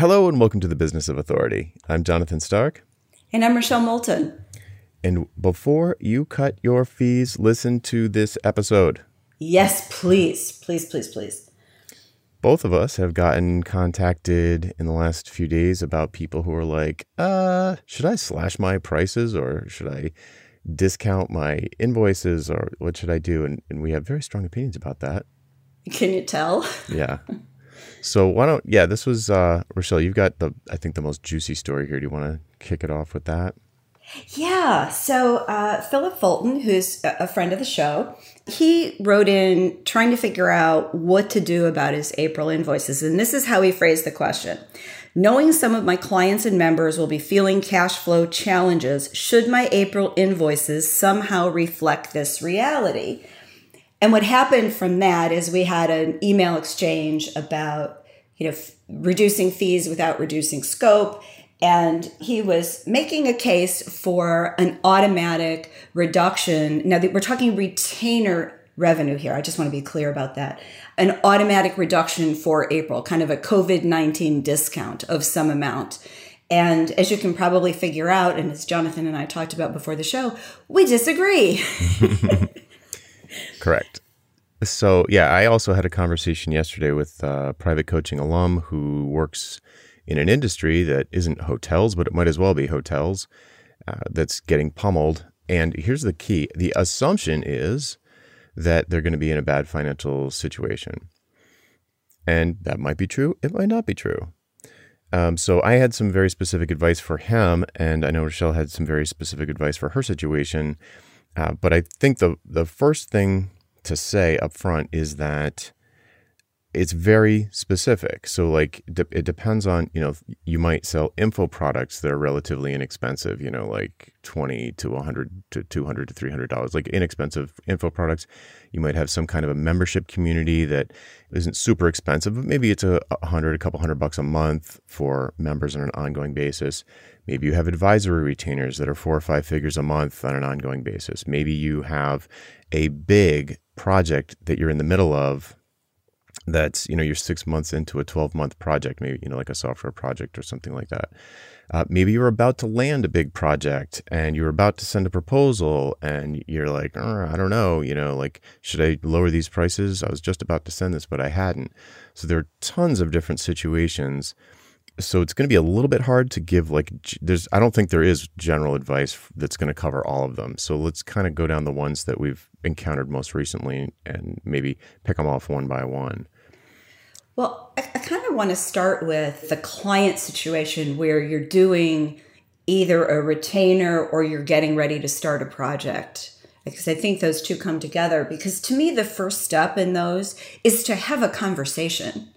Hello and welcome to the Business of Authority. I'm Jonathan Stark. And I'm Rochelle Moulton. And before you cut your fees, listen to this episode. Yes, please. Please, please, please. Both of us have gotten contacted in the last few days about people who are like, uh, should I slash my prices or should I discount my invoices or what should I do? And, and we have very strong opinions about that. Can you tell? Yeah. So why don't yeah, this was uh Rochelle, you've got the I think the most juicy story here. Do you want to kick it off with that? Yeah. So uh, Philip Fulton, who's a friend of the show, he wrote in trying to figure out what to do about his April invoices. And this is how he phrased the question. Knowing some of my clients and members will be feeling cash flow challenges, should my April invoices somehow reflect this reality? And what happened from that is we had an email exchange about, you know, f- reducing fees without reducing scope. And he was making a case for an automatic reduction. Now, we're talking retainer revenue here. I just want to be clear about that. An automatic reduction for April, kind of a COVID 19 discount of some amount. And as you can probably figure out, and as Jonathan and I talked about before the show, we disagree. Correct. So, yeah, I also had a conversation yesterday with a private coaching alum who works in an industry that isn't hotels, but it might as well be hotels uh, that's getting pummeled. And here's the key the assumption is that they're going to be in a bad financial situation. And that might be true, it might not be true. Um, so I had some very specific advice for him, and I know Rochelle had some very specific advice for her situation. Uh, but I think the the first thing to say up front is that it's very specific. So like it depends on, you know, you might sell info products that are relatively inexpensive, you know, like 20 to 100 to 200 to 300 dollars, like inexpensive info products. You might have some kind of a membership community that isn't super expensive, but maybe it's a, a hundred, a couple hundred bucks a month for members on an ongoing basis. Maybe you have advisory retainers that are four or five figures a month on an ongoing basis. Maybe you have a big project that you're in the middle of that's you know you're six months into a 12 month project maybe you know like a software project or something like that. Uh, maybe you're about to land a big project and you're about to send a proposal and you're like oh, i don't know you know like should i lower these prices? I was just about to send this but i hadn't. So there are tons of different situations so it's going to be a little bit hard to give like there's i don't think there is general advice that's going to cover all of them. So let's kind of go down the ones that we've encountered most recently and maybe pick them off one by one. Well i, I kind of want to start with the client situation where you're doing either a retainer or you're getting ready to start a project. Because I think those two come together. Because to me, the first step in those is to have a conversation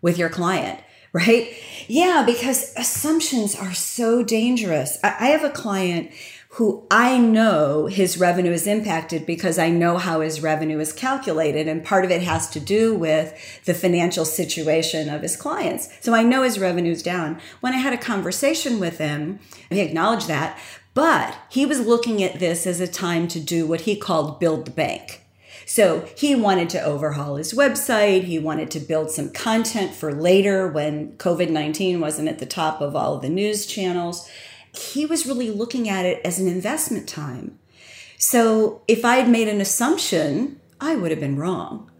with your client right? Yeah, because assumptions are so dangerous. I, have a client who I know his revenue is impacted because I know how his revenue is calculated. And part of it has to do with the financial situation of his clients. So I know his revenue is down. When I had a conversation with him, he acknowledged that, but he was looking at this as a time to do what he called build the bank. So he wanted to overhaul his website. He wanted to build some content for later when COVID 19 wasn't at the top of all the news channels. He was really looking at it as an investment time. So if I had made an assumption, I would have been wrong.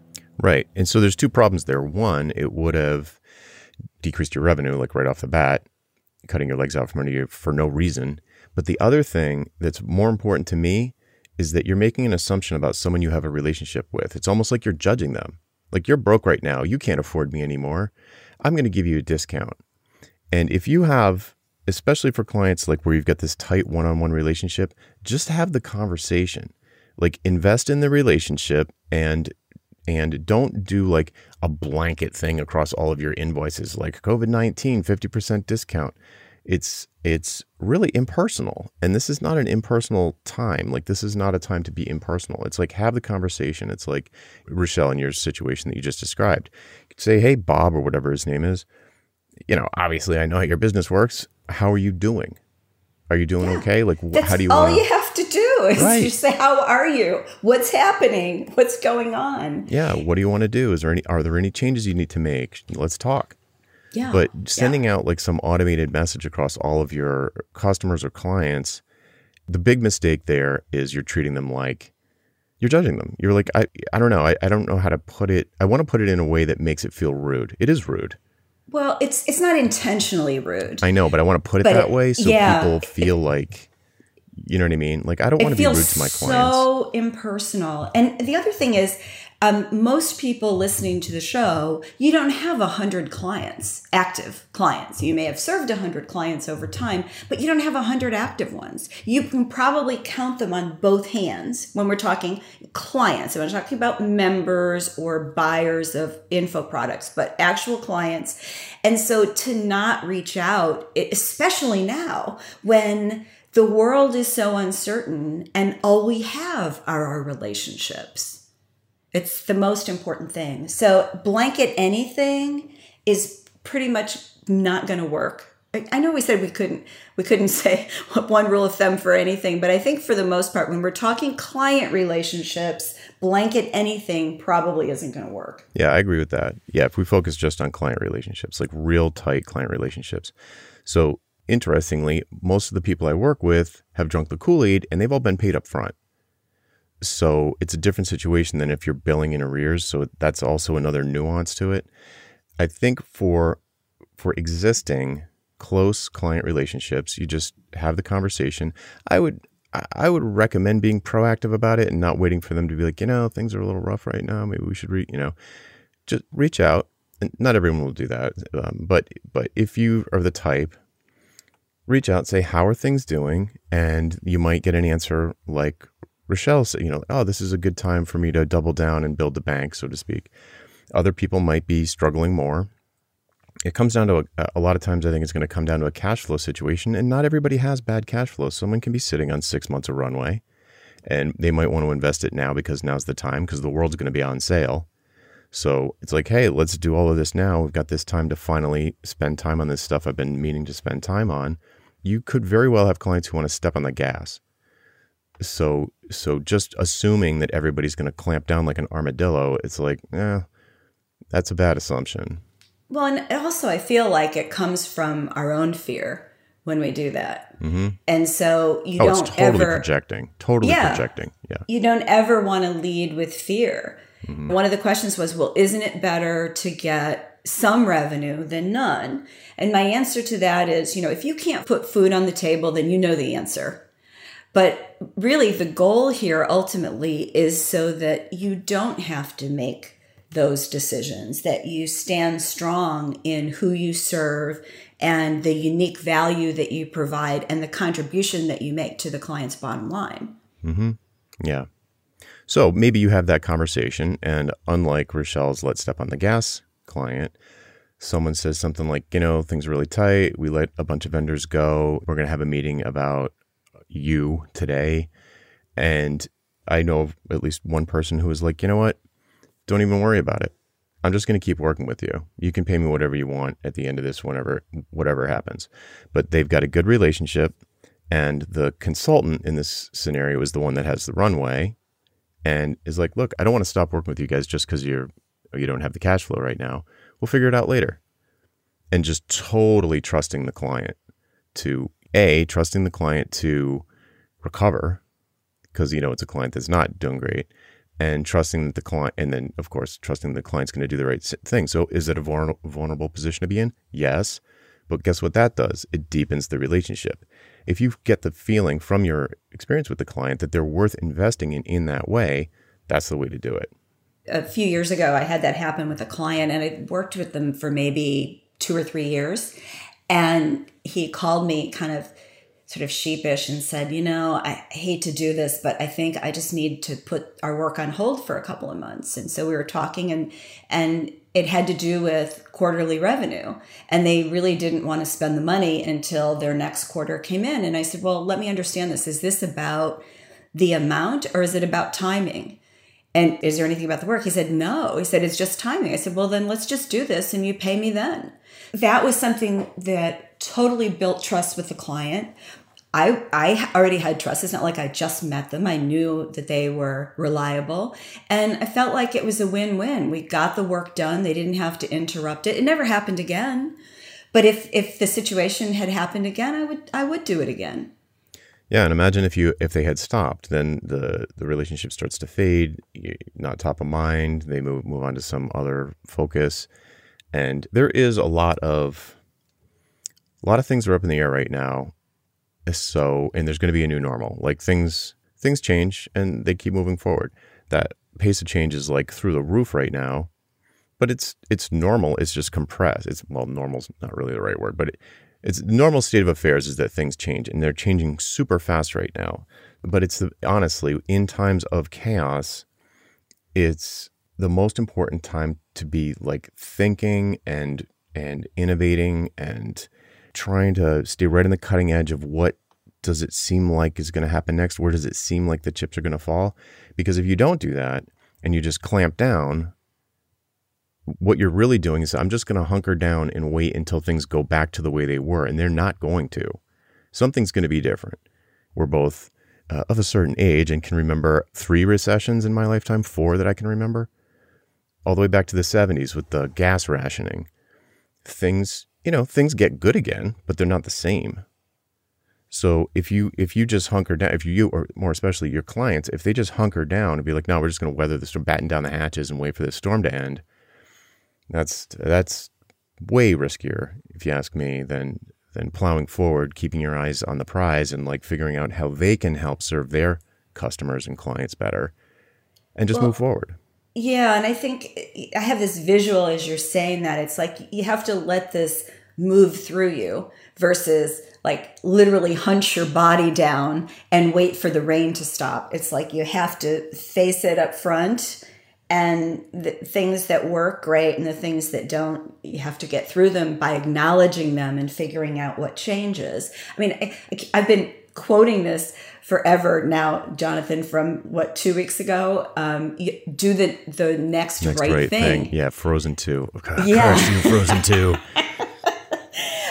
Right. And so there's two problems there. One, it would have decreased your revenue, like right off the bat, cutting your legs out from under you for no reason. But the other thing that's more important to me is that you're making an assumption about someone you have a relationship with. It's almost like you're judging them. Like you're broke right now. You can't afford me anymore. I'm going to give you a discount. And if you have, especially for clients like where you've got this tight one on one relationship, just have the conversation. Like invest in the relationship and and don't do like a blanket thing across all of your invoices like COVID-19 50% discount it's it's really impersonal. And this is not an impersonal time. Like this is not a time to be impersonal. It's like have the conversation. It's like rochelle in your situation that you just described. You could say hey bob or whatever his name is. You know obviously i know how your business works. How are you doing? Are you doing yeah, okay? Like how do you all wanna... you have to do is right. just say how are you? What's happening? What's going on? Yeah what do you want to do? Is there any are there any changes you need to make? Let's talk Yeah. But sending out like some automated message across all of your customers or clients, the big mistake there is you're treating them like you're judging them. You're like, I, I don't know. I, I don't know how to put it. I want to put it in a way that makes it feel rude. It is rude. Well, it's it's not intentionally rude. I know, but I want to put it But that it- way so yeah. people feel like, you know what I mean? Like, I don't want to be rude to my clients. so impersonal. And the other thing is, um, most people listening to the show, you don't have a hundred clients, active clients. You may have served a hundred clients over time, but you don't have a hundred active ones. You can probably count them on both hands when we're talking clients. We're talking about members or buyers of info products, but actual clients. And so to not reach out, especially now when the world is so uncertain and all we have are our relationships. It's the most important thing. So, blanket anything is pretty much not going to work. I know we said we couldn't we couldn't say one rule of thumb for anything, but I think for the most part, when we're talking client relationships, blanket anything probably isn't going to work. Yeah, I agree with that. Yeah, if we focus just on client relationships, like real tight client relationships. So, interestingly, most of the people I work with have drunk the Kool Aid and they've all been paid up front. So, it's a different situation than if you're billing in arrears. So, that's also another nuance to it. I think for for existing close client relationships, you just have the conversation. I would I- would recommend being proactive about it and not waiting for them to be like, you know, things are a little rough right now. Maybe we should, re-, you know, just reach out. And not everyone will do that, um, but but if you are the type, reach out, say how are things doing, and you might get an answer like Rochelle said, you know, oh, this is a good time for me to double down and build the bank, so to speak. Other people might be struggling more. It comes down to a, a lot of times. I think it's going to come down to a cash flow situation, and not everybody has bad cash flow. Someone can be sitting on six months of runway, and they might want to invest it now because now's the time because the world's going to be on sale. So it's like, hey, let's do all of this now. We've got this time to finally spend time on this stuff I've been meaning to spend time on. You could very well have clients who want to step on the gas. So so just assuming that everybody's going to clamp down like an armadillo, it's like, eh, that's a bad assumption. Well, and also I feel like it comes from our own fear when we do that. Mm-hmm. And so you Oh, don't it's totally ever projecting. Totally Yeah. projecting. Yeah. you don't ever want to lead with fear. One of the questions was, well, isn't it better to get some revenue than none? And my answer to that is, you know, if you can't put food on the table, then you know the answer. But really, the goal here ultimately is so that you don't have to make those decisions, that you stand strong in who you serve and the unique value that you provide and the contribution that you make to the client's bottom line. Mm-hmm. Yeah. So maybe you have that conversation, and unlike Rochelle's Let's Step on the Gas client, someone says something like, you know, things are really tight. We let a bunch of vendors go. We're going to have a meeting about you today. And I know of at least one person who was like, you know what? Don't even worry about it. I'm just going to keep working with you. You can pay me whatever you want at the end of this, whenever, whatever happens. But they've got a good relationship. And the consultant in this scenario is the one that has the runway and is like, look, I don't want to stop working with you guys just because you're you don't have the cash flow right now. We'll figure it out later. And just totally trusting the client to a trusting the client to recover because you know it's a client that's not doing great and trusting that the client and then of course trusting the client's going to do the right thing. So is it a vulnerable position to be in? Yes but guess what that does? It deepens the relationship. If you get the feeling from your experience with the client that they're worth investing in in that way that's the way to do it. A few years ago, I had that happen with a client, and I worked with them for maybe two or three years. And he called me kind of sort of sheepish and said, You know, I hate to do this, but I think I just need to put our work on hold for a couple of months. And so we were talking, and, and it had to do with quarterly revenue. And they really didn't want to spend the money until their next quarter came in. And I said, Well, let me understand this. Is this about the amount or is it about timing? And is there anything about the work? He said, No. He said, It's just timing. I said, Well, then let's just do this and you pay me then. That was something that totally built trust with the client. I I already had trust. It's not like I just met them. I knew that they were reliable, and I felt like it was a win-win. We got the work done. They didn't have to interrupt it. It never happened again. But if if the situation had happened again, I would I would do it again. Yeah, and imagine if you if they had stopped, then the the relationship starts to fade. Not top of mind. They move move on to some other focus, and there is a lot of a lot of things are up in the air right now. So and there's going to be a new normal. Like things things change and they keep moving forward. That pace of change is like through the roof right now but it's it's normal. It's just compressed. It's well normal's not really the right word but it, it's normal state of affairs is that things change and they're changing super fast right now. But it's the, honestly in times of chaos it's the most important time to be like thinking and and innovating and trying to stay right on the cutting edge of what does it seem like is going to happen next? Where does it seem like the chips are going to fall? Because if you don't do that and you just clamp down, what you're really doing is I'm just going to hunker down and wait until things go back to the way they were. And they're not going to. Something's going to be different. We're both uh, of a certain age and can remember three recessions in my lifetime, four that I can remember, all the way back to the 70s with the gas rationing. Things you know, things get good again, but they're not the same. So if you if you just hunker down, if you or more especially your clients, if they just hunker down and be like, no, we're just going to weather the storm, batten down the hatches and wait for this storm to end, that's that's way riskier, if you ask me, than than plowing forward, keeping your eyes on the prize, and like figuring out how they can help serve their customers and clients better, and just well, move forward. Yeah, and I think I have this visual as you're saying that. It's like you have to let this move through you versus like literally hunch your body down and wait for the rain to stop. It's like you have to face it up front and the things that work great and the things that don't you have to get through them by acknowledging them and figuring out what changes i mean I, have been quoting this forever now, Jonathan, from what two weeks ago. Um, do the the next, next right, right thing. thing. Yeah, Frozen Two. God, yeah, Frozen Two.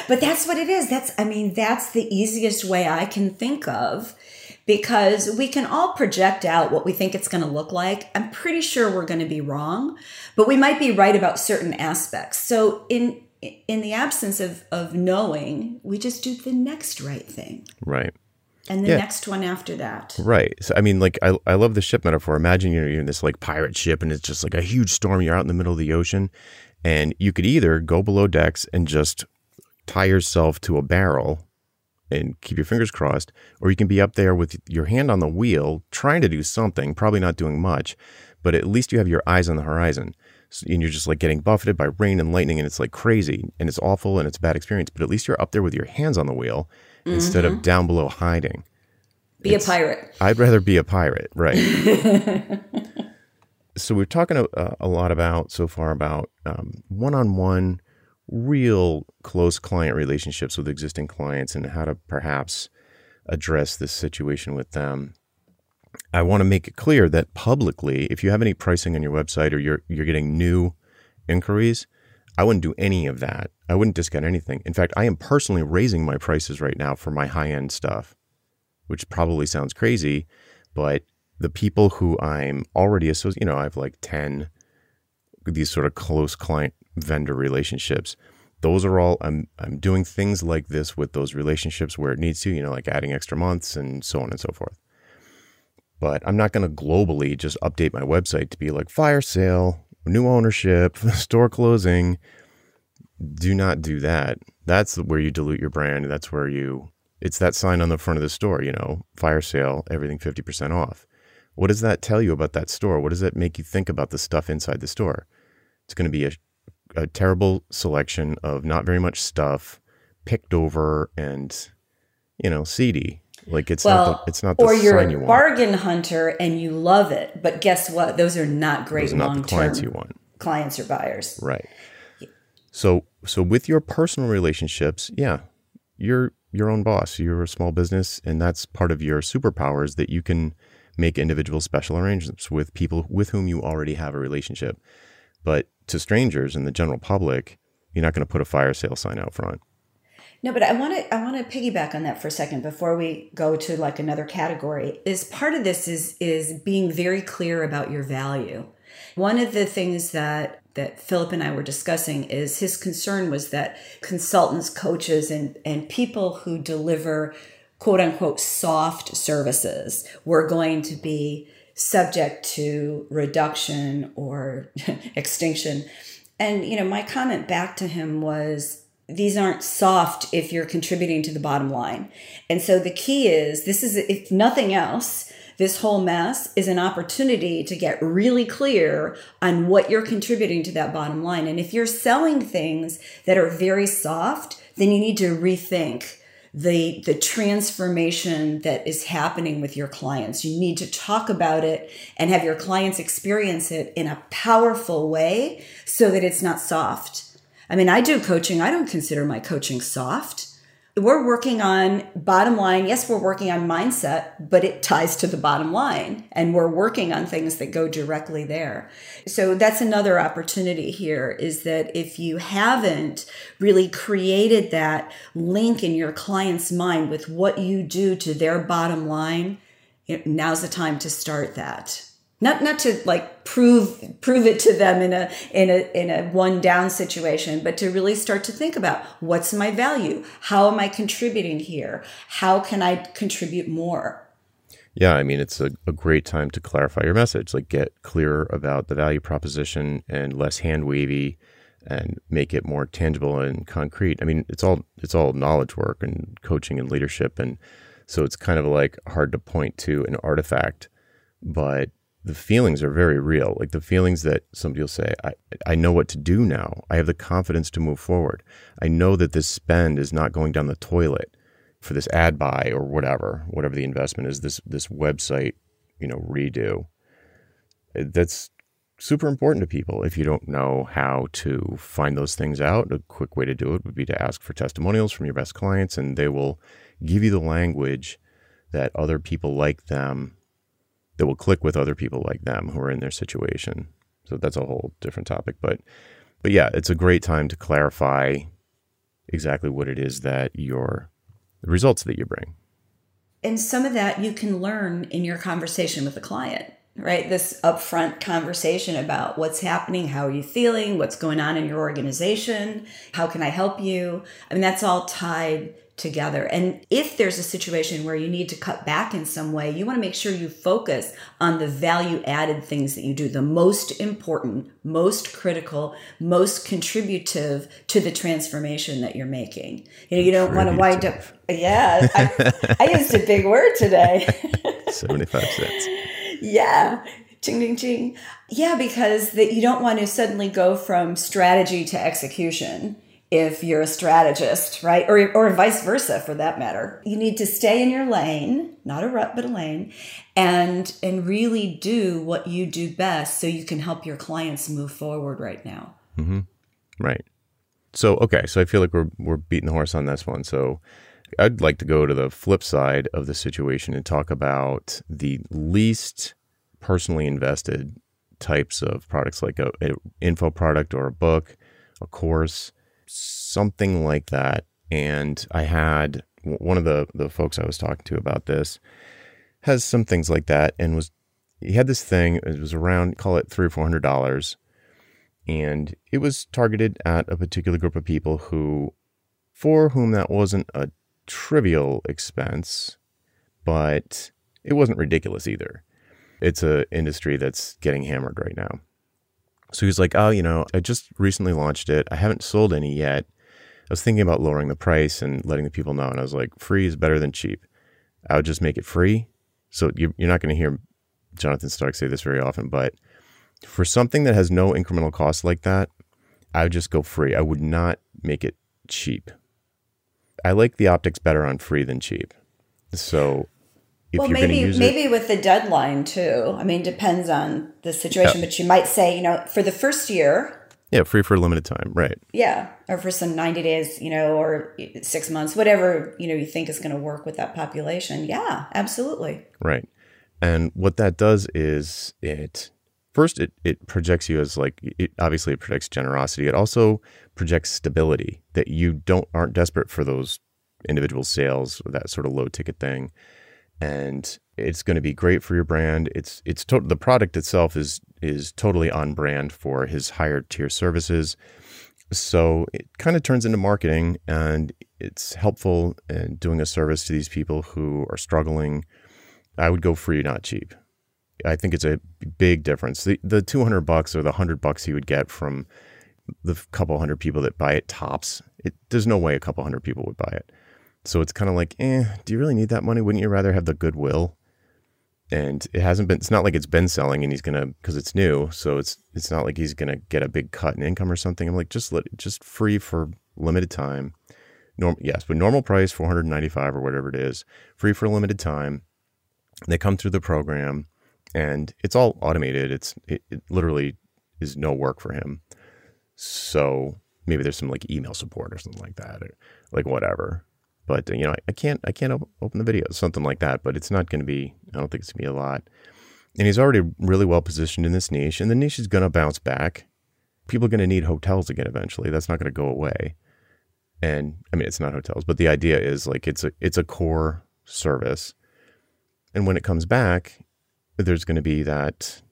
but that's what it is. That's I mean, that's the easiest way I can think of. Because we can all project out what we think it's going to look like. I'm pretty sure we're going to be wrong, but we might be right about certain aspects. So, in in the absence of of knowing, we just do the next right thing. Right and the yeah. next one after that. Right. So I mean, like I, I love the ship metaphor. Imagine you're, you're in this like pirate ship and it's just like a huge storm. You're out in the middle of the ocean, and you could either go below decks and just tie yourself to a barrel and keep your fingers crossed, or you can be up there with your hand on the wheel trying to do something, probably not doing much, but at least you have your eyes on the horizon. So, and you're just like getting buffeted by rain and lightning, and it's like crazy and it's awful and it's a bad experience. But at least you're up there with your hands on the wheel mm-hmm. instead of mm-hmm. down below hiding. Be it's, a pirate. I'd rather be a pirate, right? so we're talking a, a, lot about so far about um, one-on-one, real close client relationships with existing clients and how to perhaps address this situation with them. I want to make it clear that publicly, if you have any pricing on your website or you're you're getting new inquiries, I wouldn't do any of that. I wouldn't discount anything. In fact, I am personally raising my prices right now for my high end stuff, which probably sounds crazy, but the people who I'm already associated, you know, I have like 10 these sort of close client vendor relationships. Those are all I'm I'm doing things like this with those relationships where it needs to, you know, like adding extra months and so on and so forth. But I'm not going to globally just update my website to be like fire sale, new ownership, store closing. Do not do that. That's where you dilute your brand. That's where you, it's that sign on the front of the store, you know, fire sale, everything 50% off. What does that tell you about that store? What does that make you think about the stuff inside the store? It's going to be a, a terrible selection of not very much stuff, picked over and, you know, seedy. Like it's well, not the, it's not the or you're a you bargain hunter and you love it, but guess what? Those are not great long term clients you want. Clients or buyers, right? So so with your personal relationships, yeah, you're your own boss. You're a small business, and that's part of your superpowers that you can make individual special arrangements with people with whom you already have a relationship. But to strangers and the general public, you're not going to put a fire sale sign out front. No, but I want to I want to piggyback on that for a second before we go to like another category. Is part of this is is being very clear about your value. One of the things that that Philip and I were discussing is his concern was that consultants, coaches, and and people who deliver quote unquote soft services were going to be subject to reduction or extinction. And you know, my comment back to him was these aren't soft if you're contributing to the bottom line. And so the key is this is, if nothing else, this whole mess is an opportunity to get really clear on what you're contributing to that bottom line. And if you're selling things that are very soft, then you need to rethink the the transformation that is happening with your clients. You need to talk about it and have your clients experience it in a powerful way so that it's not soft I mean, I do coaching. I don't consider my coaching soft. We're working on bottom line. Yes, we're working on mindset, but it ties to the bottom line. And we're working on things that go directly there. So that's another opportunity here is that if you haven't really created that link in your client's mind with what you do to their bottom line, now's the time to start that not not to like prove prove it to them in a in a in a one down situation but to really start to think about what's my value? How am i contributing here? How can i contribute more? Yeah i mean it's a, a great time to clarify your message like get clearer about the value proposition and less hand wavy and make it more tangible and concrete. I mean it's all it's all knowledge work and coaching and leadership and so it's kind of like hard to point to an artifact but the feelings are very real. Like the feelings that somebody will say, I, I know what to do now. I have the confidence to move forward. I know that this spend is not going down the toilet for this ad buy or whatever, whatever the investment is, this this website, you know, redo. That's super important to people. If you don't know how to find those things out, a quick way to do it would be to ask for testimonials from your best clients, and they will give you the language that other people like them that will click with other people like them who are in their situation. So that's a whole different topic. But but yeah, it's a great time to clarify exactly what it is that your the results that you bring. And some of that you can learn in your conversation with the client, right? This upfront conversation about what's happening, how are you feeling, what's going on in your organization, how can I help you? I mean, that's all tied together. And if there's a situation where you need to cut back in some way, you want to make sure you focus on the value added things that you do, the most important, most critical, most contributive to the transformation that you're making. You know, you don't want to wind up, yeah, I, I used a big word today 75 cents. Yeah. Ching, ching, ching. Yeah, because that you don't want to suddenly go from strategy to execution if you're a strategist, right? Or, or vice versa for that matter. You need to stay in your lane, not a rut, but a lane, and and really do what you do best so you can help your clients move forward right now. Mm-hmm. Right. So, okay. So I feel like we're, we're beating the horse on this one. So I'd like to go to the flip side of the situation and talk about the least personally invested types of products like a, a info product or a book, a course something like that. And I had one of the, the folks I was talking to about this has some things like that and was he had this thing it was around call it three or four hundred dollars. And it was targeted at a particular group of people who for whom that wasn't a trivial expense but it wasn't ridiculous either. It's a industry that's getting hammered right now so he's like, oh, you know, I just recently launched it. I haven't sold any yet. I was thinking about lowering the price and letting the people know. And I was like, free is better than cheap. I would just make it free. So you're not going to hear Jonathan Stark say this very often, but for something that has no incremental cost like that, I would just go free. I would not make it cheap. I like the optics better on free than cheap. So if well, maybe maybe it, with the deadline too. I mean, depends on the situation, yeah. but you might say, you know, for the first year. Yeah, free for a limited time, right? Yeah, or for some ninety days, you know, or six months, whatever you know you think is going to work with that population. Yeah, absolutely. Right, and what that does is it first it, it projects you as like it obviously it projects generosity it also projects stability that you don't aren't desperate for those individual sales or that sort of low ticket thing and it's going to be great for your brand it's it's to- the product itself is is totally on brand for his higher tier services so it kind of turns into marketing and it's helpful in doing a service to these people who are struggling i would go free not cheap I think it's a big difference. The the 200 bucks or the 100 bucks he would get from the couple hundred people that buy it tops, it, there's no way a couple hundred people would buy it. So it's kind of like, eh, do you really need that money? Wouldn't you rather have the goodwill? And it hasn't been. It's not like it's been selling, and he's gonna because it's new. So it's it's not like he's gonna get a big cut in income or something. I'm like, just let just free for limited time. Norm, yes, but normal price 495 or whatever it is, free for a limited time. They come through the program and it's all automated. It's it, it literally is no work for him. So maybe there's some like email support or something like that, or like whatever. But you know, I, I can't I can't op- open the video, something like that. But it's not going to be. I don't think it's going to be a lot. And he's already really well positioned in this niche, and the niche is going to bounce back. People are going to need hotels again eventually. That's not going to go away. And I mean, it's not hotels, but the idea is like it's a it's a core service. And when it comes back, there's going to be that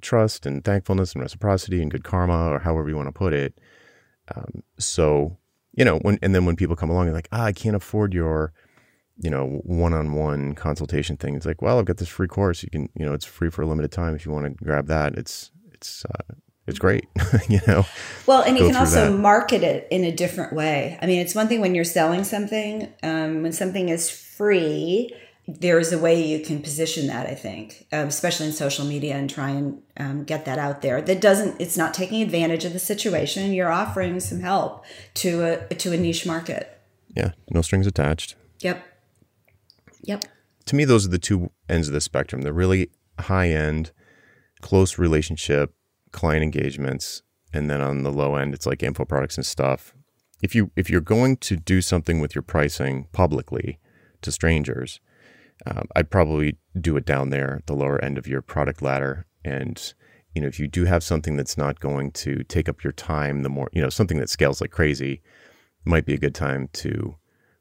trust and thankfulness and reciprocity and good karma or however you want to put it. Um, so, you know, when, and then when people come along and like, ah, I can't afford your, you know, one-on-one consultation thing. It's like, well, I've got this free course. You can, you know, it's free for a limited time. If you want to grab that, it's, it's, uh, it's great, you know. Well, and you can also that. market it in a different way. I mean, it's one thing when you're selling something, um, when something is free, there's a way you can position that i think um, especially in social media and try and um, get that out there. That doesn't it's not taking advantage of the situation. You're offering some help to a to a niche market. Yeah. No strings attached. Yep. Yep. To me those are the two ends of the spectrum. The really high end close relationship client engagements and then on the low end it's like info products and stuff. If you if you're going to do something with your pricing publicly to strangers um, I'd probably do it down there, the lower end of your product ladder. And you know, if you do have something that's not going to take up your time, the more you know, something that scales like crazy, might be a good time to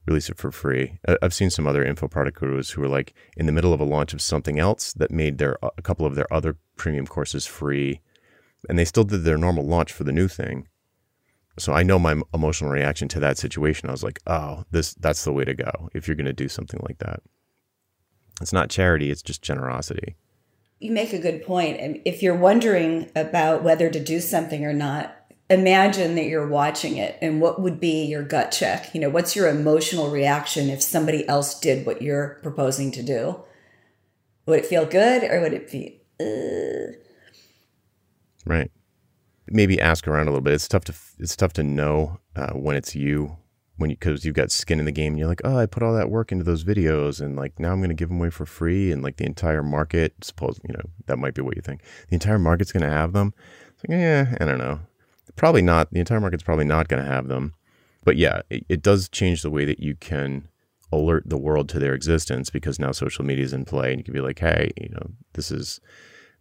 release it for free. I've seen some other info product gurus who were like in the middle of a launch of something else that made their a couple of their other premium courses free, and they still did their normal launch for the new thing. So I know my emotional reaction to that situation. I was like, "Oh, this that's the way to go if you're going to do something like that." It's not charity, it's just generosity. You make a good point. And if you're wondering about whether to do something or not, imagine that you're watching it and what would be your gut check? You know, what's your emotional reaction if somebody else did what you're proposing to do? Would it feel good or would it be, uh... right? Maybe ask around a little bit. It's tough to it's tough to know uh, when it's you when you because you've got skin in the game and you're like oh i put all that work into those videos and like now i'm going to give them away for free and like the entire market suppose you know that might be what you think. The entire market's going to have them? It's like yeah i don't know. Probably not the entire market's probably not going to have them. But yeah it, it does change the way that you can alert the world to their existence because now social media is in play and you can be like hey you know this is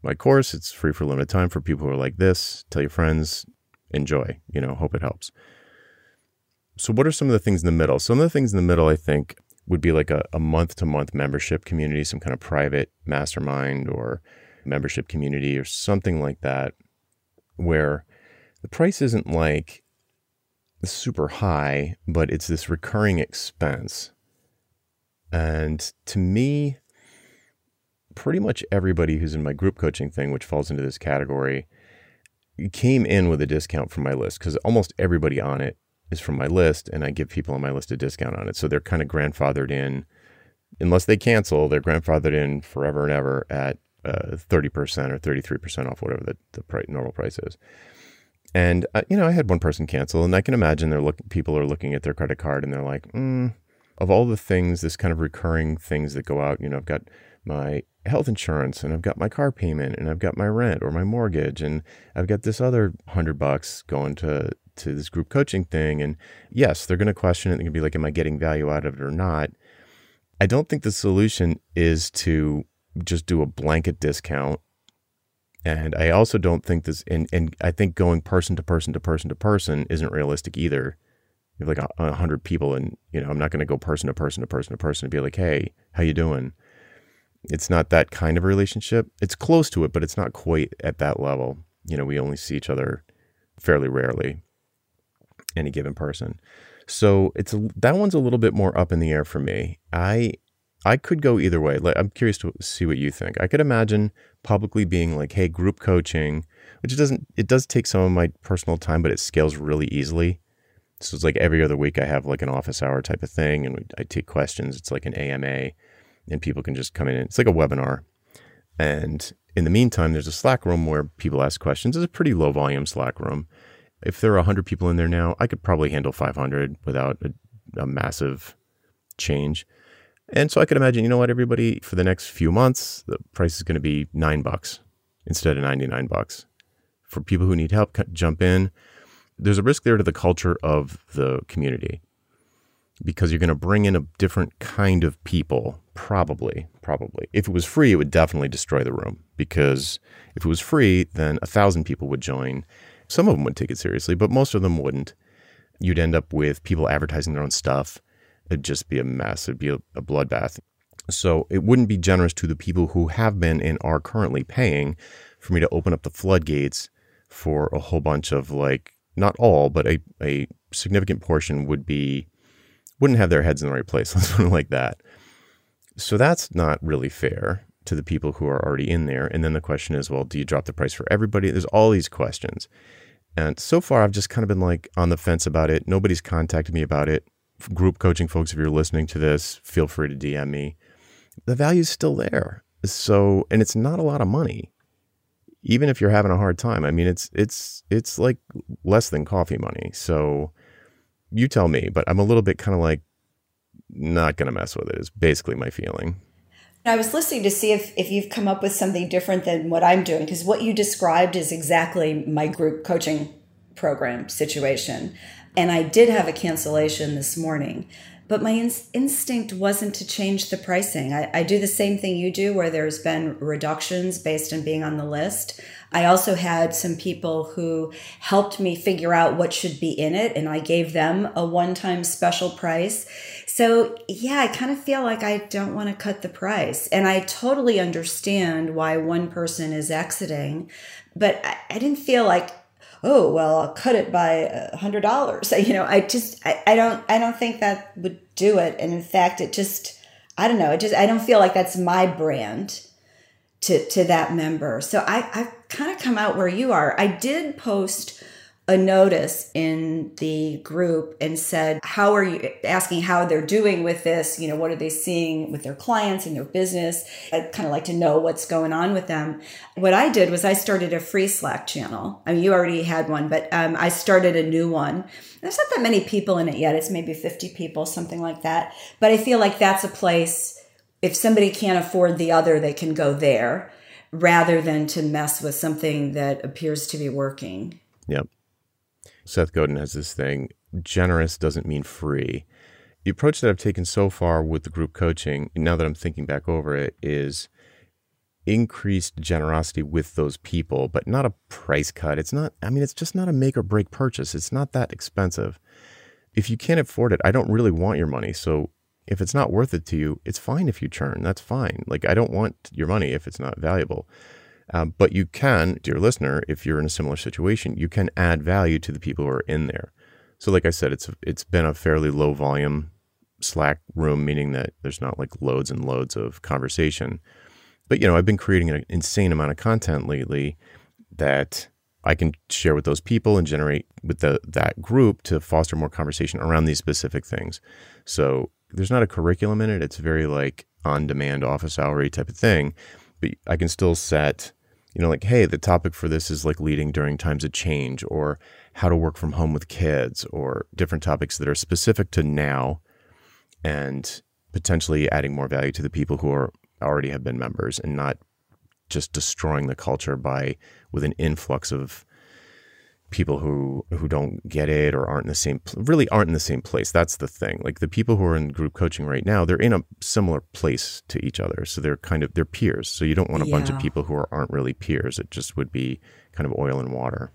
my course it's free for limited time for people who are like this. Tell your friends enjoy you know hope it helps so, what are some of the things in the middle? Some of the things in the middle, I think, would be like a month to month membership community, some kind of private mastermind or membership community or something like that, where the price isn't like super high, but it's this recurring expense. And to me, pretty much everybody who's in my group coaching thing, which falls into this category, came in with a discount from my list because almost everybody on it is from my list, and I give people on my list a discount on it. So they're kind of grandfathered in, unless they cancel, they're grandfathered in forever and ever at uh, 30% or 33% off whatever the, the price, normal price is. And, uh, you know, I had one person cancel, and I can imagine they're looking, people are looking at their credit card and they're like, mm, of all the things, this kind of recurring things that go out, you know, I've got my health insurance and I've got my car payment and I've got my rent or my mortgage and I've got this other hundred bucks going to to this group coaching thing. And yes, they're going to question it. They're to be like, am I getting value out of it or not? I don't think the solution is to just do a blanket discount And I also don't think this, and, and I think going person to person to person to person isn't realistic either. You have like a, a hundred people, and you know I'm not going to go person to person to person to person and be like, "Hey, how you doing?" It's not that kind of relationship. It's close to it, but it's not quite at that level. You know, we only see each other fairly rarely, any given person. So it's a, that one's a little bit more up in the air for me. I I could go either way. Like, I'm curious to see what you think. I could imagine publicly being like, "Hey, group coaching," which it doesn't it does take some of my personal time, but it scales really easily. So it's like every other week I have like an office hour type of thing, and I take questions. It's like an AMA, and people can just come in. It's like a webinar, and in the meantime, there's a Slack room where people ask questions. It's a pretty low volume Slack room. If there are 100 people in there now, I could probably handle 500 without a, a massive change. And so I could imagine, you know what, everybody, for the next few months, the price is going to be nine bucks instead of 99 bucks. For people who need help, jump in. There's a risk there to the culture of the community because you're going to bring in a different kind of people, probably. Probably. If it was free, it would definitely destroy the room because if it was free, then a thousand people would join. Some of them would take it seriously, but most of them wouldn't. You'd end up with people advertising their own stuff it'd just be a mess. It'd be a, a bloodbath. So it wouldn't be generous to the people who have been and are currently paying for me to open up the floodgates for a whole bunch of like not all, but a, a significant portion would be wouldn't have their heads in the right place. Put it like that. So that's not really fair to the people who are already in there. And then the question is, well, do you drop the price for everybody? There's all these questions. And so far, I've just kind of been like on the fence about it. Nobody's contacted me about it group coaching folks, if you're listening to this, feel free to DM me. The value is still there. So, and it's not a lot of money. Even if you're having a hard time, I mean, it's it's it's like less than coffee money. So, you tell me. But I'm a little bit kind of like not going to mess with it. Is basically my feeling. I was listening to see if, if you've come up with something different than what I'm doing, because what you described is exactly my group coaching program situation. And I did have a cancellation this morning, but my in- instinct wasn't to change the pricing. I, I do the same thing you do, where there's been reductions based on being on the list. I also had some people who helped me figure out what should be in it, and I gave them a one time special price. So, yeah, I kind of feel like I don't want to cut the price. And I totally understand why one person is exiting, but I, I didn't feel like oh well i'll cut it by a hundred dollars. You know i just I, I don't i don't think that would do it. And in fact it just i don't know. It just i don't feel like that's my brand to to that member. So i i kind of come out where you are. I did post a notice in the group and said, How are you asking how they're doing with this? You know, what are they seeing with their clients and their business? I'd kind of like to know what's going on with them. What I did was I started a free Slack channel. I mean, you already had one, but um, I started a new one. There's not that many people in it yet. It's maybe 50 people, something like that. But I feel like that's a place, if somebody can't afford the other, they can go there rather than to mess with something that appears to be working. Yep. Seth Godin has this thing generous doesn't mean free. The approach that I've taken so far with the group coaching, now that I'm thinking back over it, is increased generosity with those people, but not a price cut. It's not, I mean, it's just not a make or break purchase. It's not that expensive. If you can't afford it, I don't really want your money. So if it's not worth it to you, it's fine if you churn. That's fine. Like, I don't want your money if it's not valuable. Um, but you can, dear listener, if you're in a similar situation, you can add value to the people who are in there. So, like I said, it's it's been a fairly low volume Slack room, meaning that there's not like loads and loads of conversation. But you know, I've been creating an insane amount of content lately that I can share with those people and generate with the that group to foster more conversation around these specific things. So there's not a curriculum in it. It's very like on demand office hour type of thing. But I can still set you know, like, hey, the topic for this is like leading during times of change or how to work from home with kids or different topics that are specific to now and potentially adding more value to the people who are already have been members and not just destroying the culture by with an influx of people who who don't get it or aren't in the same really aren't in the same place. That's the thing. Like the people who are in group coaching right now they're in a similar place to each other. So they're kind of they're peers. So you don't want a yeah. bunch of people who are, aren't really peers. It just would be kind of oil and water.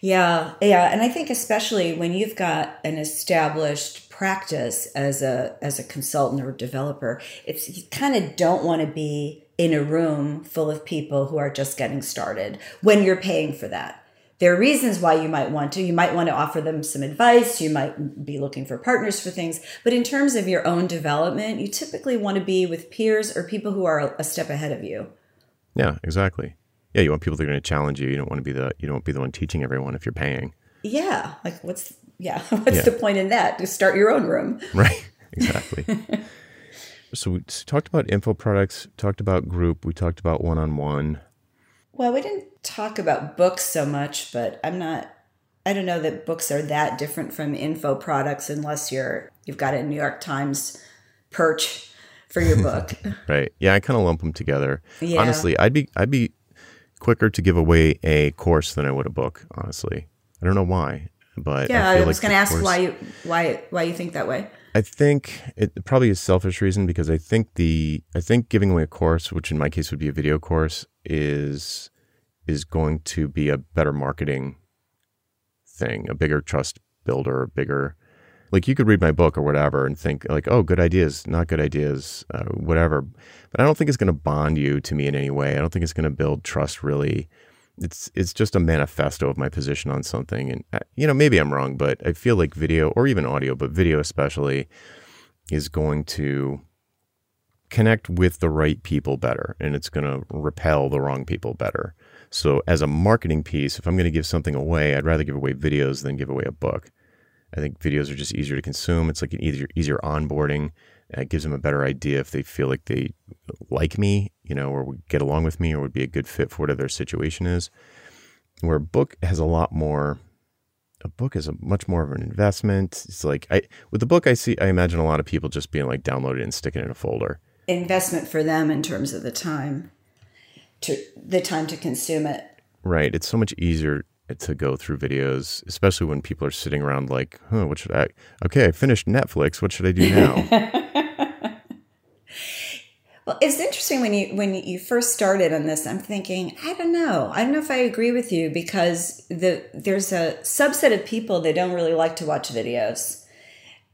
Yeah yeah. And i think especially when you've got an established practice as a as a consultant or developer it's you kind of don't want to be in a room full of people who are just getting started when you're paying for that there are reasons why you might want to. You might want to offer them some advice. You might be looking for partners for things. But in terms of your own development, you typically want to be with peers or people who are a step ahead of you. Yeah, exactly. Yeah, you want people that are going to challenge you. You don't want to be the you don't want to be the one teaching everyone if you're paying. Yeah, like what's yeah, what's yeah. the point in that? To start your own room. Right. Exactly. so we talked about info products, talked about group, we talked about one-on-one. Well, we didn't talk about books so much, but I'm not I don't know that books are that different from info products unless you're you've got a New York Times perch for your book. right. Yeah, I kind of lump them together. Yeah. Honestly, I'd be I'd be quicker to give away a course than I would a book, honestly. I don't know why, but Yeah, I, I was like going to ask course, why you why why you think that way. I think it probably is selfish reason because I think the I think giving away a course, which in my case would be a video course, is is going to be a better marketing thing, a bigger trust builder, a bigger like you could read my book or whatever and think like, oh, good ideas, not good ideas, uh, whatever. But I don't think it's going to bond you to me in any way. I don't think it's going to build trust really. It's it's just a manifesto of my position on something, and uh, you know maybe I'm wrong, but I feel like video or even audio, but video especially, is going to connect with the right people better, and it's going to repel the wrong people better. So, as a marketing piece, if I'm going to give something away, I'd rather give away videos than give away a book. I think videos are just easier to consume. It's like an easier, easier onboarding. It gives them a better idea if they feel like they like me, you know, or would get along with me, or would be a good fit for whatever their situation is. Where a book has a lot more. A book is a much more of an investment. It's like I with the book, I see. I imagine a lot of people just being like downloaded and sticking it in a folder. Investment for them in terms of the time to the time to consume it. Right. It's so much easier to go through videos, especially when people are sitting around like, huh, what should I? Okay, I finished Netflix. What should I do now? well, it's interesting when you when you first started on this. I'm thinking, I don't know. I don't know if I agree with you because the there's a subset of people that don't really like to watch videos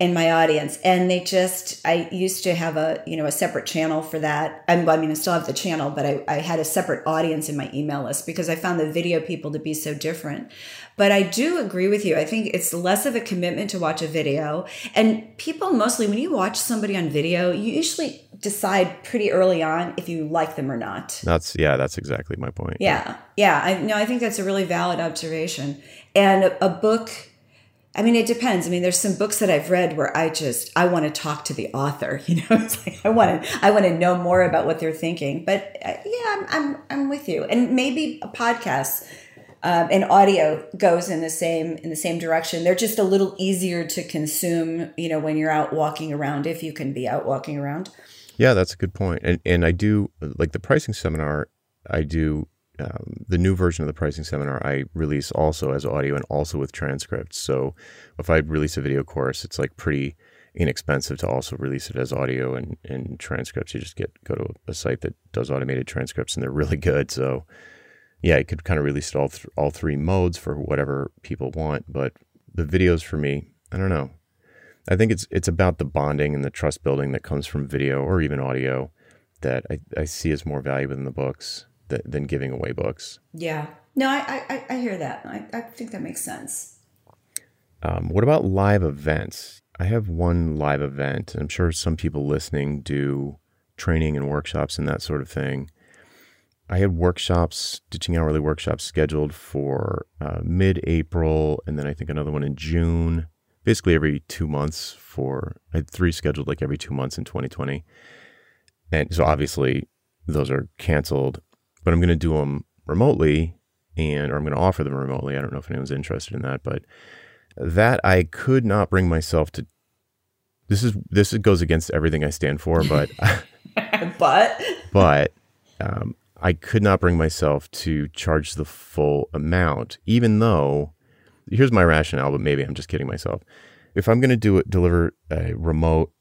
in my audience. And they just i used to have a you know a separate channel for that. I mean i still have the channel but I, I had a separate audience in my email list because i found the video people to be so different. But i do agree with you. I think it's less of a commitment to watch a video. And people mostly when you watch somebody on video you usually decide pretty early on if you like them or not. That's yeah that's exactly my point. Yeah. Yeah. I no i think that's a really valid observation. And a, a book I mean, it depends. I mean, there's some books that I've read where I just I want to talk to the author. You know, it's like I want to I want to know more about what they're thinking. But uh, yeah, I'm, I'm I'm with you. And maybe a podcast um, and audio goes in the same in the same direction. They're just a little easier to consume. You know, when you're out walking around, if you can be out walking around. Yeah, that's a good point. And and I do like the pricing seminar. I do um, the new version of the pricing seminar I release also as audio and also with transcripts. So if I release a video course, it's like pretty inexpensive to also release it as audio and, and transcripts. You just get go to a site that does automated transcripts and they're really good. So yeah, you could kind of release it all th- all three modes for whatever people want. But the videos for me, I don't know. I think it's it's about the bonding and the trust building that comes from video or even audio that I, I see as more valuable than the books than giving away books. Yeah. No, I, I, I hear that. I, I think that makes sense. Um, what about live events? I have one live event. I'm sure some people listening do training and workshops and that sort of thing. I had workshops, Ditching Hourly workshops scheduled for uh, mid April, and then I think another one in June. Basically, every two months for I had three scheduled like every two months in 2020. And so obviously, those are canceled but I'm going to do them remotely and or I'm going to offer them remotely. I don't know if anyone's interested in that, but that I could not bring myself to this is this goes against everything I stand for, but but but um, I could not bring myself to charge the full amount, even though here's my rationale, but maybe I'm just kidding myself. If I'm going to do it, deliver a remote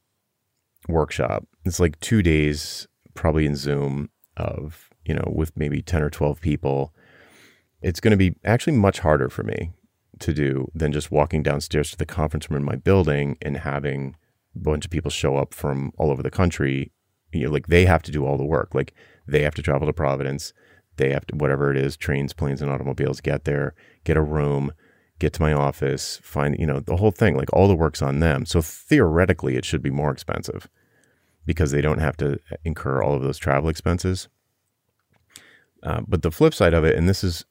workshop, it's like two days, probably in Zoom, of you know, with maybe ten or twelve people. It's going to be actually much harder for me to do than just walking downstairs to the conference room in my building and having a bunch of people show up from all over the country. You know, like they have to do all the work. Like they have to travel to Providence. They have to, whatever it is, trains, planes, and automobiles, get there, get a room, get to my office, find, you know, the whole thing. Like all the work's on them. So theoretically, it should be more expensive because they don't have to incur all of those travel expenses. Uh, but the flip side of it, and this is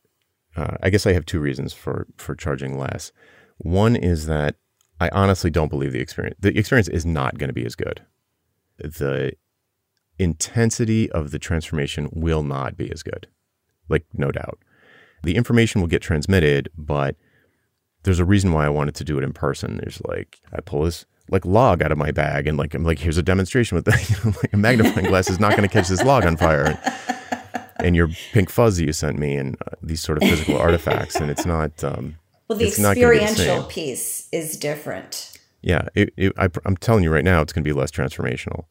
uh, I guess I have two reasons for for charging less. One is that I honestly don't believe the experience. The experience is not going to be as good. The intensity of the transformation will not be as good. Like no doubt. The information will get transmitted, but there's a reason why I wanted to do it in person. There's like I pull this like log out of my bag and like I'm like here's a demonstration with the, you know, like a magnifying glass is not going to catch this log on fire and your pink fuzzy you sent me and uh, these sort of physical artifacts and it's not um, well the experiential the piece is different. Yeah it, it, I, i'm telling you right now it's going to be less transformational.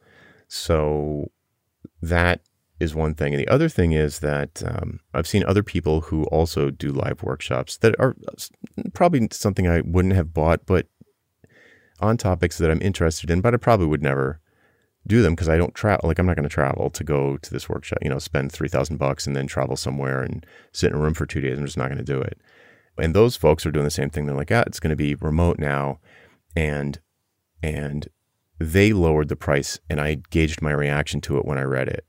So that is one thing. And the other thing is that um, i've seen other people who also do live workshops that are probably something i wouldn't have bought but on topics that i'm interested in but i probably would never do them because I don't travel. Like I'm not going to travel to go to this workshop. You know, spend three thousand bucks and then travel somewhere and sit in a room for two days. I'm just not going to do it. And those folks are doing the same thing. They're like, ah, it's going to be remote now, and and they lowered the price, and I gauged my reaction to it when I read it,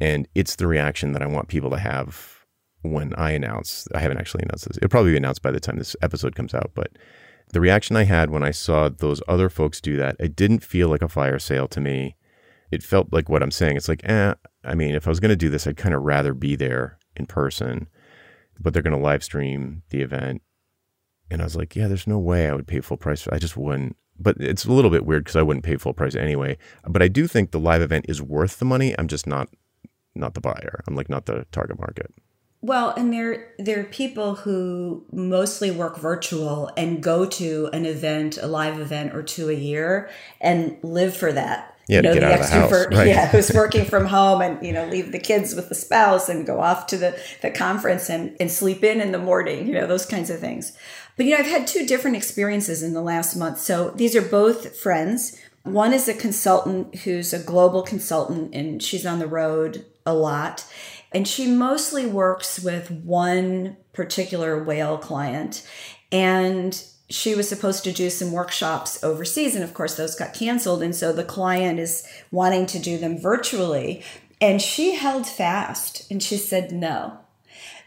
and it's the reaction that I want people to have when I announce. I haven't actually announced this. It'll probably be announced by the time this episode comes out, but the reaction I had when I saw those other folks do that, it didn't feel like a fire sale to me. It felt like what I'm saying. It's like, eh, I mean, if I was going to do this, I'd kind of rather be there in person, but they're going to live stream the event. And I was like, yeah, there's no way I would pay full price. I just wouldn't. But it's a little bit weird because I wouldn't pay full price anyway. But I do think the live event is worth the money. I'm just not not the buyer. I'm like not the target market. Well, and there there are people who mostly work virtual and go to an event, a live event or two a year, and live for that. Yeah, you know, the extrovert, the right. yeah, who's working from home and you know leave the kids with the spouse and go off to the the conference and and sleep in in the morning. You know those kinds of things. But you know, I've had two different experiences in the last month. So these are both friends. One is a consultant who's a global consultant and she's on the road a lot and she mostly works with one particular whale client. And she was supposed to do some workshops overseas. And of course, those got canceled. And so the client is wanting to do them virtually. And she held fast and she said, no.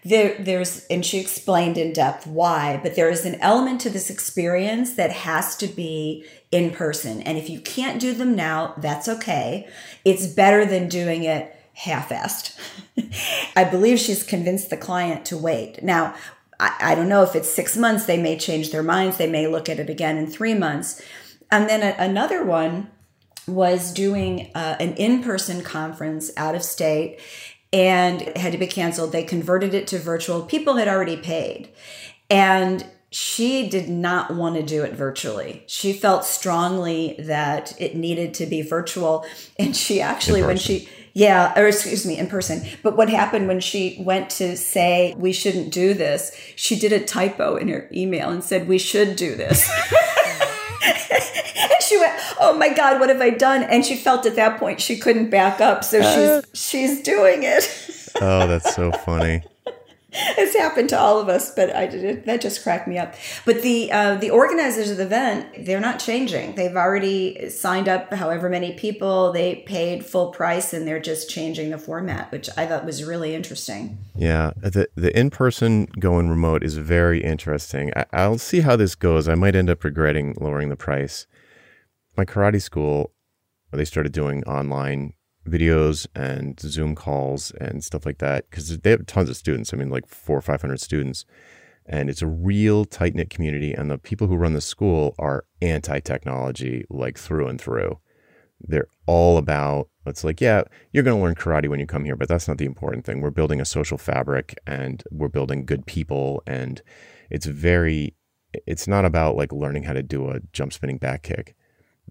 There, there's, and she explained in depth why, but there is an element to this experience that has to be in person. And if you can't do them now, that's okay. It's better than doing it half-assed. I believe she's convinced the client to wait. Now, I, I, don't know if it's six months, they may change their minds, they may look at it again in three months. And then a, another one was doing uh, an in-person conference out of state and it had to be canceled. They converted it to virtual. People had already paid. And she did not want to do it virtually. She felt strongly that it needed to be virtual. And she actually, when she, yeah, or excuse me, in person. But what happened when she went to say we shouldn't do this, she did a typo in her email and said we should do this. and she went, "Oh my god, what have I done?" And she felt at that point she couldn't back up, so uh, she's she's doing it. oh, that's so funny. it's happened to all of us, but I did that just cracked me up. But the uh, the organizers of the event, they're not changing. They've already signed up however many people. They paid full price, and they're just changing the format, which I thought was really interesting. Yeah, the the in person going remote is very interesting. I, I'll see how this goes. I might end up regretting lowering the price. My karate school, they started doing online videos and Zoom calls and stuff like that because they have tons of students. I mean, like four or 500 students. And it's a real tight knit community. And the people who run the school are anti technology, like through and through. They're all about it's like, yeah, you're going to learn karate when you come here, but that's not the important thing. We're building a social fabric and we're building good people and it's very it's not about like learning how to do a jump spinning back kick.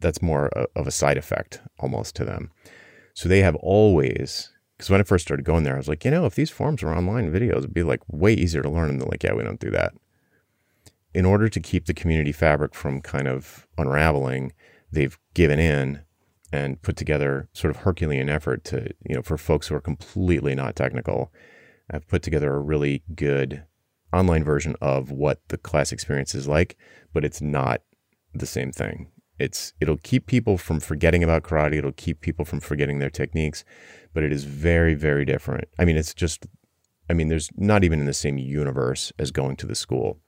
That's more of a side effect almost to them. So they have always because when I first started going there, I was like, you know, if these forms were online videos, it'd be like way easier to learn. And they're like, yeah, we don't do that. In order to keep the community fabric from kind of unraveling, they've given in and put together sort of Herculean effort to, you know, for folks who are completely not technical, I've put together a really good online version of what the class experience is like, but it's not the same thing. It's it'll keep people from forgetting about karate, it'll keep people from forgetting their techniques, but it is very very different. I mean, it's just I mean, there's not even in the same universe as going to the school.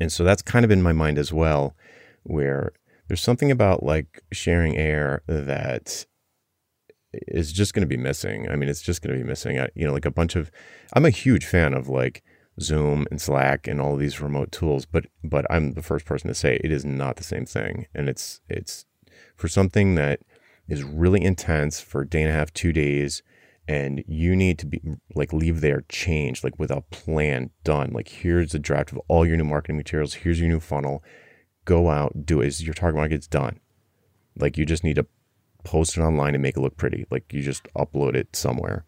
And so that's kind of in my mind as well where there's something about like sharing air that is just going to be missing. I mean, it's just going to be missing. You know, like a bunch of I'm a huge fan of like Zoom and Slack and all these remote tools, but but I'm the first person to say it is not the same thing. And it's it's for something that is really intense for a day and a half, two days, and you need to be like leave there changed, like with a plan done. Like here's a draft of all your new marketing materials, here's your new funnel. Go out, do it. Your target market's done. Like you just need to post it online and make it look pretty. Like you just upload it somewhere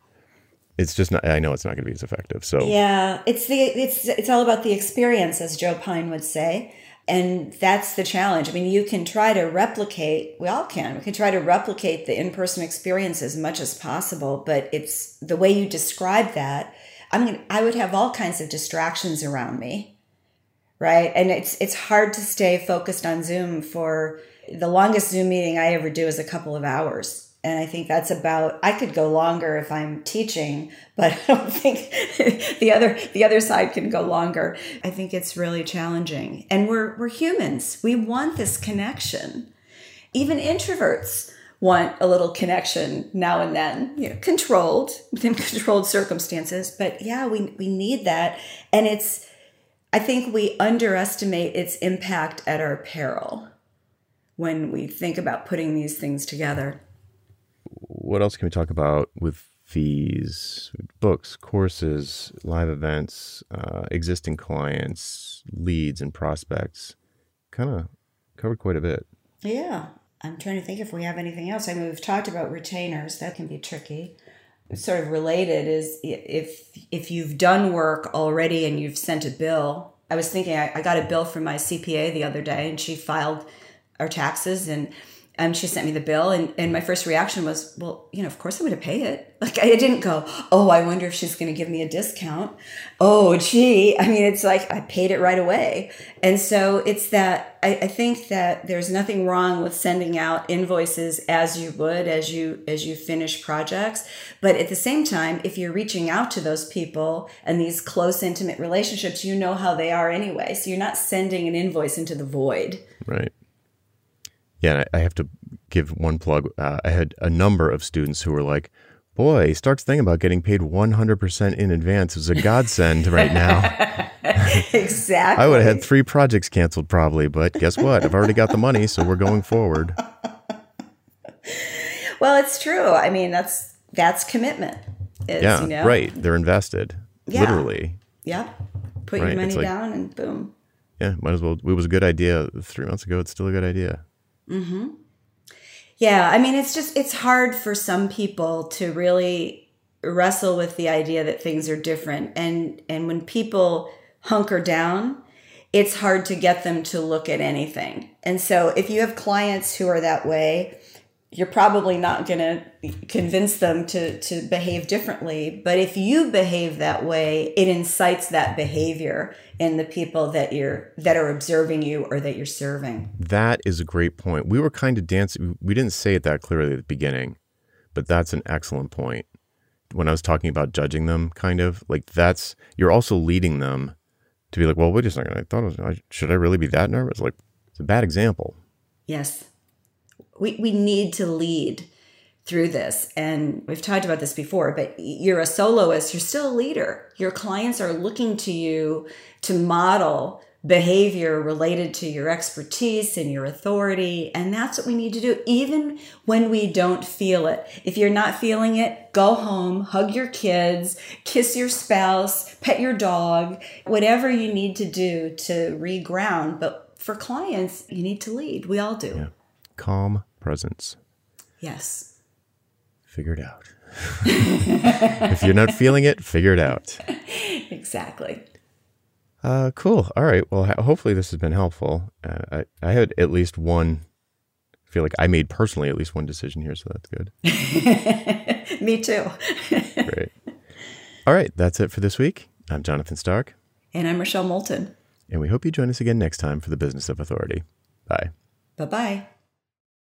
it's just not i know it's not going to be as effective so. Yeah it's the it's it's all about the experience as joe pine would say and that's the challenge. I mean you can try to replicate we all can we can try to replicate the in-person experience as much as possible but it's the way you describe that i mean i would have all kinds of distractions around me right? And it's it's hard to stay focused on zoom for the longest zoom meeting i ever do is a couple of hours and I think that's about I could go longer if I'm teaching, but I don't think the other the other side can go longer. I think it's really challenging. And we're we're humans. We want this connection. Even introverts want a little connection now and then, you know, controlled within controlled circumstances. But yeah, we we need that. And it's I think we underestimate its impact at our peril when we think about putting these things together what else can we talk about with fees, books, courses, live events, uh, existing clients, leads, and prospects? Kind of covered quite a bit. Yeah. I'm trying to think if we have anything else. I mean, we've talked about retainers. That can be tricky. Sort of related is if if you've done work already and you've sent a bill. I was thinking I, I got a bill from my CPA the other day, and she filed our taxes and and she sent me the bill and, and my first reaction was well you know of course i'm going to pay it. Like i didn't go oh i wonder if she's going to give me a discount. Oh gee i mean it's like i paid it right away. And so it's that I, I think that there's nothing wrong with sending out invoices as you would as you as you finish projects. But at the same time if you're reaching out to those people and these close intimate relationships you know how they are anyway. So you're not sending an invoice into the void. Right yeah, I have to give one plug. Uh, I had a number of students who were like, boy, Stark's thing about getting paid 100% in advance is a godsend right now. exactly. I would have had three projects canceled probably, but guess what? I've already got the money, so we're going forward. well, it's true. I mean, that's that's commitment. Is, yeah, you know? right. They're invested, yeah. literally. Yeah. Put right. your money like, down and boom. Yeah, might as well. It was a good idea three months ago. It's still a good idea. Mm-hmm. Yeah, I mean, it's just it's hard for some people to really wrestle with the idea that things are different, and and when people hunker down, it's hard to get them to look at anything. And so, if you have clients who are that way, you're probably not going to convince them to to behave differently. But if you behave that way it incites that behavior in the people that you're that are observing you or that you're serving. That is a great point. We were kind of dancing we didn't say it that clearly at the beginning but that's an excellent point. When i was talking about judging them kind of like that's you're also leading them to be like well wait a second i thought was, should i really be that nervous? Like it's a bad example. Yes we, we need to lead through this. And we've talked about this before, but you're a soloist, you're still a leader. Your clients are looking to you to model behavior related to your expertise and your authority. And that's what we need to do, even when we don't feel it. If you're not feeling it, go home, hug your kids, kiss your spouse, pet your dog, whatever you need to do to reground. But for clients, you need to lead. We all do. Yeah. Calm presence. Yes. Figure it out. if you're not feeling it, figure it out. Exactly. Uh, cool. All right. Well, ho- hopefully this has been helpful. Uh, I, I had at least one. I feel like I made personally at least one decision here, so that's good. Me too. Great. All right. That's it for this week. I'm Jonathan Stark, and I'm Rochelle Moulton. and we hope you join us again next time for the Business of Authority. Bye. Bye bye.